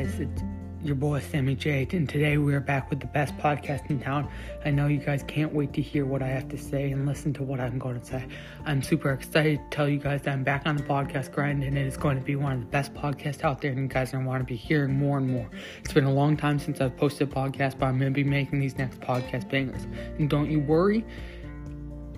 guys? It's your boy Sammy J, and today we are back with the best podcast in town. I know you guys can't wait to hear what I have to say and listen to what I'm going to say. I'm super excited to tell you guys that I'm back on the podcast grind, and it is going to be one of the best podcasts out there, and you guys are going to want to be hearing more and more. It's been a long time since I've posted a podcast, but I'm going to be making these next podcast bangers. And don't you worry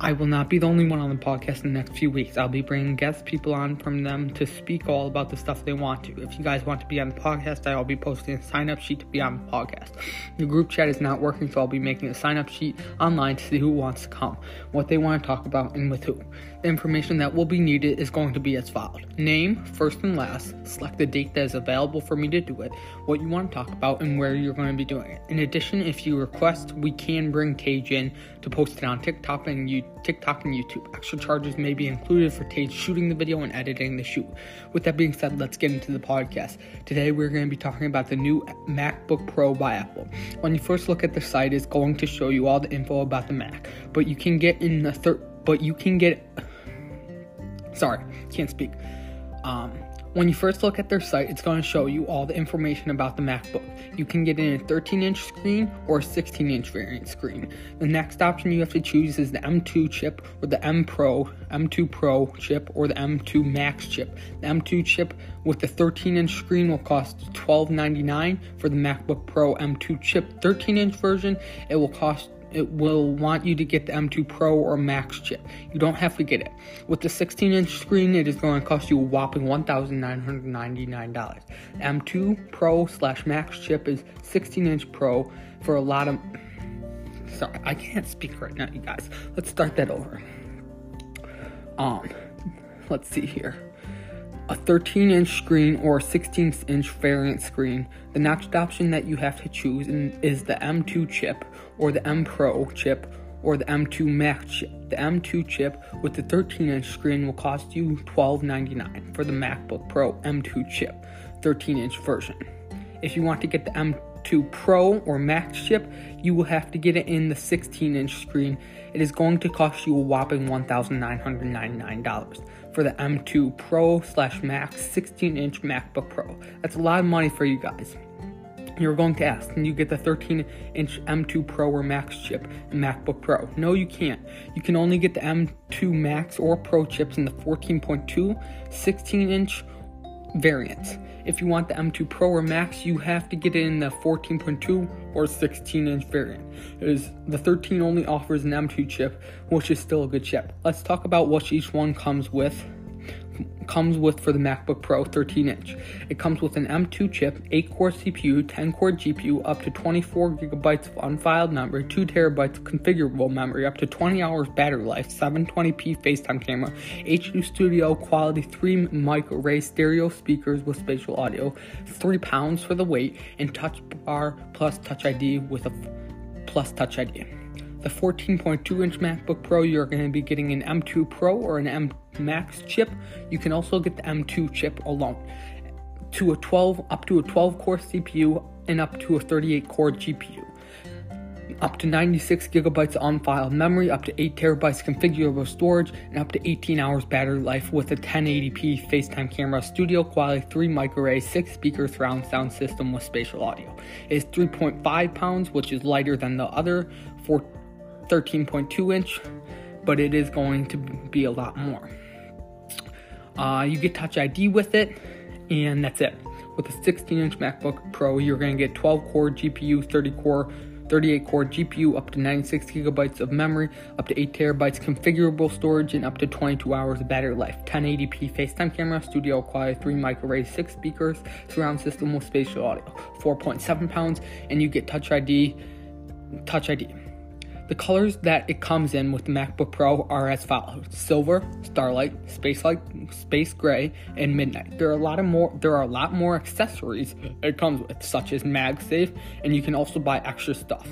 I will not be the only one on the podcast in the next few weeks. I'll be bringing guest people on from them to speak all about the stuff they want to. If you guys want to be on the podcast, I'll be posting a sign up sheet to be on the podcast. The group chat is not working, so I'll be making a sign up sheet online to see who wants to come, what they want to talk about, and with who. Information that will be needed is going to be as followed name, first and last, select the date that is available for me to do it, what you want to talk about, and where you're going to be doing it. In addition, if you request, we can bring Tage in to post it on TikTok and YouTube TikTok and YouTube. Extra charges may be included for Tage shooting the video and editing the shoot. With that being said, let's get into the podcast. Today we're going to be talking about the new MacBook Pro by Apple. When you first look at the site, it's going to show you all the info about the Mac, but you can get in the third, but you can get. Sorry, can't speak. Um, when you first look at their site, it's going to show you all the information about the MacBook. You can get in a 13 inch screen or a 16 inch variant screen. The next option you have to choose is the M2 chip or the M Pro, M2 Pro chip or the M2 Max chip. The M2 chip with the 13 inch screen will cost $12.99 for the MacBook Pro M2 chip 13 inch version. It will cost it will want you to get the M2 Pro or Max chip. You don't have to get it. With the 16 inch screen, it is going to cost you a whopping $1,999. M2 Pro slash Max chip is 16 inch Pro for a lot of. Sorry, I can't speak right now, you guys. Let's start that over. Um, let's see here a 13 inch screen or a 16 inch variant screen. The next option that you have to choose is the M2 chip or the M Pro chip or the M2 Max chip. The M2 chip with the 13 inch screen will cost you $12.99 for the MacBook Pro M2 chip 13 inch version. If you want to get the M2 Pro or Max chip, you will have to get it in the 16 inch screen. It is going to cost you a whopping $1,999 for the M2 Pro slash Max 16 inch MacBook Pro. That's a lot of money for you guys. You're going to ask, can you get the 13 inch M2 Pro or Max chip in MacBook Pro? No, you can't. You can only get the M2 Max or Pro chips in the 14.2, 16 inch variants. If you want the M2 Pro or Max, you have to get it in the 14.2 or 16 inch variant. It is the 13 only offers an M2 chip, which is still a good chip. Let's talk about what each one comes with comes with for the MacBook Pro 13 inch. It comes with an M2 chip, 8 core CPU, 10 core GPU, up to 24 gigabytes of unified memory, 2 terabytes of configurable memory, up to 20 hours battery life, 720p FaceTime camera, HD Studio quality 3 mic array stereo speakers with spatial audio, 3 pounds for the weight, and touch bar plus touch ID with a plus touch ID the 14.2 inch MacBook Pro, you're going to be getting an M2 Pro or an M Max chip. You can also get the M2 chip alone. To a 12 up to a 12 core CPU and up to a 38 core GPU. Up to 96 gigabytes on file memory, up to 8 terabytes configurable storage, and up to 18 hours battery life with a 1080p FaceTime camera, studio quality 3 mic array, 6 speaker surround sound system with spatial audio. It is 3.5 pounds, which is lighter than the other for 13.2 inch, but it is going to be a lot more. Uh, you get Touch ID with it, and that's it. With a 16 inch MacBook Pro, you're going to get 12 core GPU, 30 core 38 core GPU, up to 96 gigabytes of memory, up to 8 terabytes configurable storage, and up to 22 hours of battery life. 1080p FaceTime camera, studio quality 3 mic array, 6 speakers, surround system with spatial audio. 4.7 pounds, and you get Touch ID. Touch ID. The colors that it comes in with the MacBook Pro are as follows: silver, starlight, space light, space gray, and midnight. There are a lot of more. There are a lot more accessories it comes with, such as MagSafe, and you can also buy extra stuff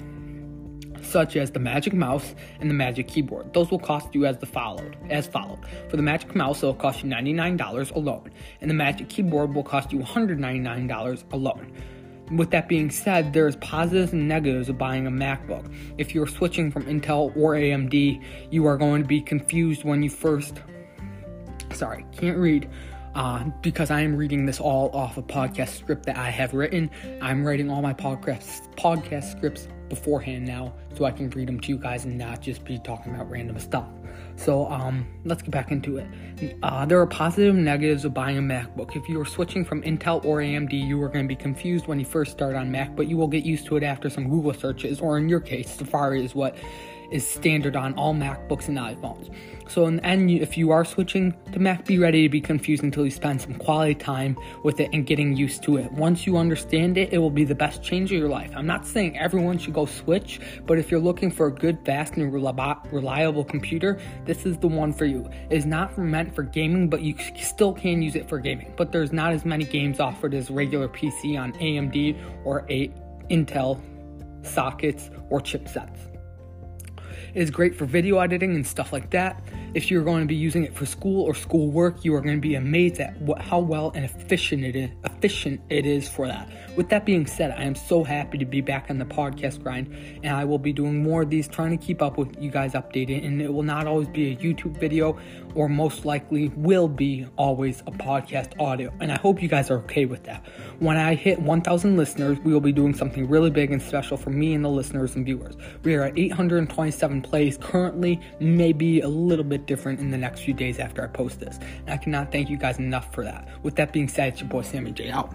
such as the Magic Mouse and the Magic Keyboard. Those will cost you as the followed as followed. For the Magic Mouse, it'll cost you $99 alone, and the Magic Keyboard will cost you $199 alone. With that being said, there's positives and negatives of buying a MacBook. If you're switching from Intel or AMD, you are going to be confused when you first sorry, can't read. uh, because I am reading this all off a podcast script that I have written. I'm writing all my podcast podcast scripts beforehand now, so I can read them to you guys and not just be talking about random stuff. So um, let's get back into it. Uh, there are positive and negatives of buying a MacBook. If you are switching from Intel or AMD, you are going to be confused when you first start on Mac, but you will get used to it after some Google searches, or in your case, Safari is what is standard on all MacBooks and iPhones. So, in the end, if you are switching to Mac, be ready to be confused until you spend some quality time with it and getting used to it. Once you understand it, it will be the best change of your life. I'm not saying everyone should go switch, but if you're looking for a good, fast, and reliable computer, this is the one for you. It is not meant for gaming, but you still can use it for gaming. But there's not as many games offered as regular PC on AMD or a Intel sockets or chipsets. It is great for video editing and stuff like that. If you're going to be using it for school or school work, you are going to be amazed at what, how well and efficient it is, efficient it is for that. With that being said, I am so happy to be back on the podcast grind, and I will be doing more of these, trying to keep up with you guys updated. And it will not always be a YouTube video, or most likely will be always a podcast audio. And I hope you guys are okay with that. When I hit 1,000 listeners, we will be doing something really big and special for me and the listeners and viewers. We are at 827 plays currently, maybe a little bit different in the next few days after I post this. And I cannot thank you guys enough for that. With that being said, it's your boy Sammy J out.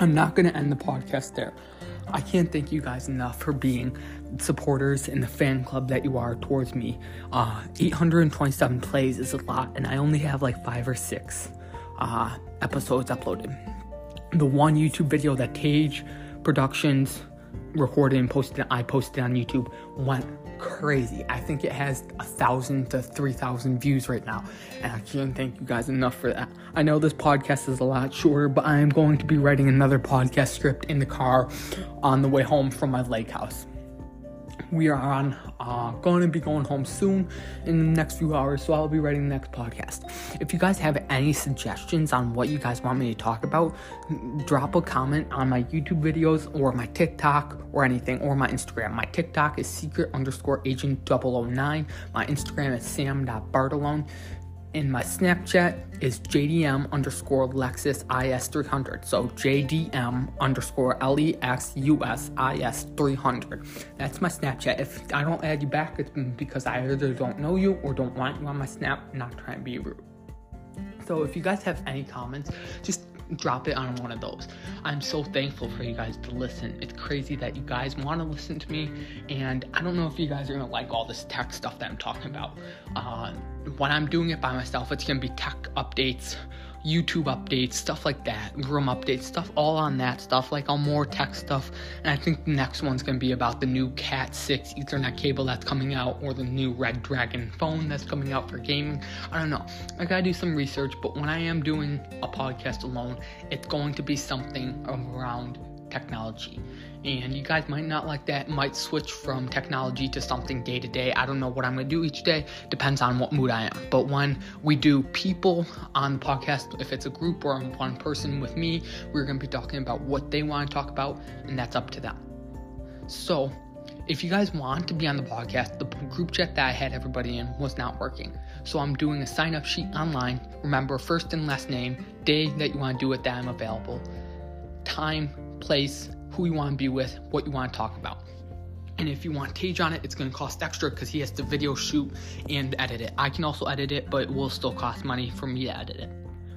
I'm not going to end the podcast there. I can't thank you guys enough for being supporters in the fan club that you are towards me. Uh, 827 plays is a lot, and I only have like five or six uh, episodes uploaded. The one YouTube video that Tage Productions recorded and posted, I posted on YouTube, went crazy. I think it has a thousand to three thousand views right now, and I can't thank you guys enough for that. I know this podcast is a lot shorter, but I am going to be writing another podcast script in the car on the way home from my lake house we are on uh, going to be going home soon in the next few hours so i'll be writing the next podcast. If you guys have any suggestions on what you guys want me to talk about drop a comment on my youtube videos or my tiktok or anything or my instagram. My tiktok is secret underscore agent 009 my instagram is sam.bartolone and my Snapchat is JDM underscore Lexus IS300. So JDM underscore LEXUS IS300. That's my Snapchat. If I don't add you back, it's because I either don't know you or don't want you on my Snap. Not trying to be rude. So if you guys have any comments, just drop it on one of those. I'm so thankful for you guys to listen. It's crazy that you guys want to listen to me, and I don't know if you guys are gonna like all this tech stuff that I'm talking about. Uh, when I'm doing it by myself, it's gonna be tech updates YouTube updates, stuff like that, room updates, stuff all on that stuff, like on more tech stuff. And I think the next one's gonna be about the new Cat 6 Ethernet cable that's coming out, or the new Red Dragon phone that's coming out for gaming. I don't know. I gotta do some research, but when I am doing a podcast alone, it's going to be something around technology. And you guys might not like that, might switch from technology to something day to day. I don't know what I'm gonna do each day, depends on what mood I am. But when we do people on the podcast, if it's a group or one person with me, we're gonna be talking about what they wanna talk about, and that's up to them. So, if you guys want to be on the podcast, the group chat that I had everybody in was not working. So I'm doing a sign up sheet online. Remember, first and last name, day that you want to do it, that I'm available, time, place, who you want to be with, what you want to talk about. And if you want Tage on it, it's going to cost extra because he has to video shoot and edit it. I can also edit it, but it will still cost money for me to edit it.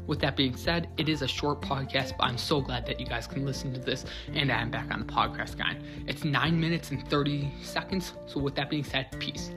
With that being said, it is a short podcast, but I'm so glad that you guys can listen to this and I'm back on the podcast guide. It's 9 minutes and 30 seconds. So, with that being said, peace.